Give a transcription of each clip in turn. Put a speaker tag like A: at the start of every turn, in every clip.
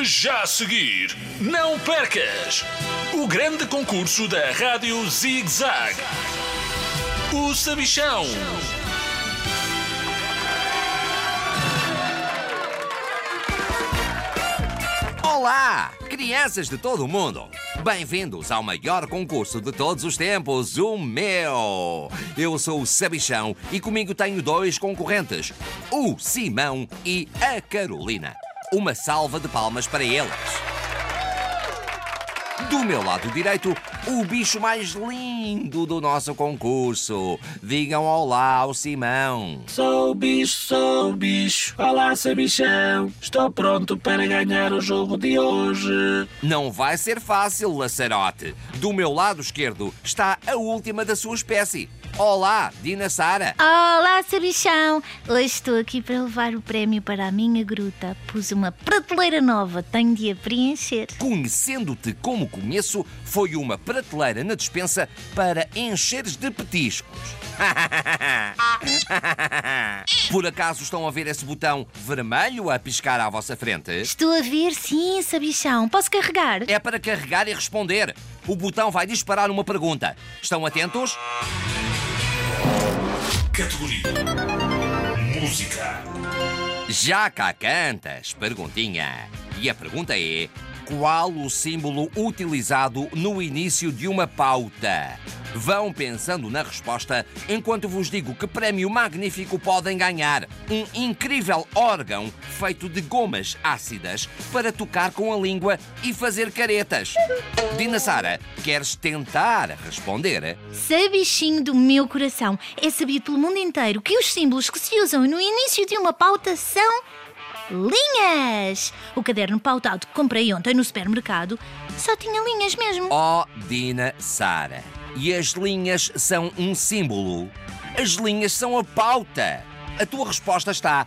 A: Já a seguir, não percas o grande concurso da Rádio Zig Zag. O Sabichão.
B: Olá, crianças de todo o mundo! Bem-vindos ao maior concurso de todos os tempos, o meu! Eu sou o Sabichão e comigo tenho dois concorrentes, o Simão e a Carolina. Uma salva de palmas para eles. Do meu lado direito, o bicho mais lindo do nosso concurso. Digam olá ao Simão.
C: Sou o bicho, sou o bicho. Olá, sabichão. Estou pronto para ganhar o jogo de hoje.
B: Não vai ser fácil, Lacerote. Do meu lado esquerdo está a última da sua espécie. Olá, Dina Sara.
D: Olá, sabichão! Hoje estou aqui para levar o prémio para a minha gruta. Pus uma prateleira nova, tenho de a preencher.
B: Conhecendo-te como conheço, foi uma prateleira na despensa para encheres de petiscos. Por acaso estão a ver esse botão vermelho a piscar à vossa frente?
D: Estou a ver, sim, sabichão. Posso carregar?
B: É para carregar e responder. O botão vai disparar uma pergunta. Estão atentos?
A: Categoria Música.
B: Já cá cantas? Perguntinha. E a pergunta é: qual o símbolo utilizado no início de uma pauta? Vão pensando na resposta enquanto vos digo que prémio magnífico podem ganhar. Um incrível órgão feito de gomas ácidas para tocar com a língua e fazer caretas. Dina Sara, queres tentar responder?
D: Sabichinho do meu coração, é sabido pelo mundo inteiro que os símbolos que se usam no início de uma pauta são. Linhas! O caderno pautado que comprei ontem no supermercado só tinha linhas mesmo.
B: Oh, Dina Sara. E as linhas são um símbolo. As linhas são a pauta. A tua resposta está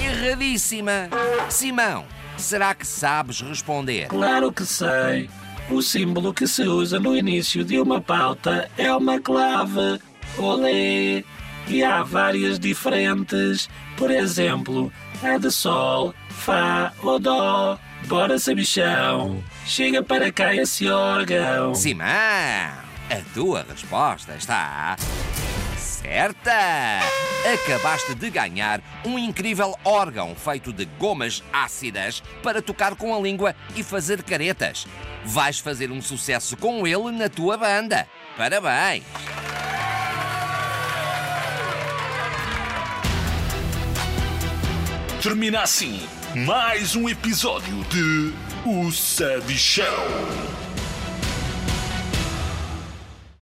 B: erradíssima. Simão, será que sabes responder?
C: Claro que sei. O símbolo que se usa no início de uma pauta é uma clave. Olé! E há várias diferentes. Por exemplo, a de Sol, Fá ou Dó. Bora, sabichão. Chega para cá esse órgão.
B: Simão, a tua resposta está certa. Acabaste de ganhar um incrível órgão feito de gomas ácidas para tocar com a língua e fazer caretas. Vais fazer um sucesso com ele na tua banda. Parabéns!
A: Termina assim mais um episódio de O Sabichão.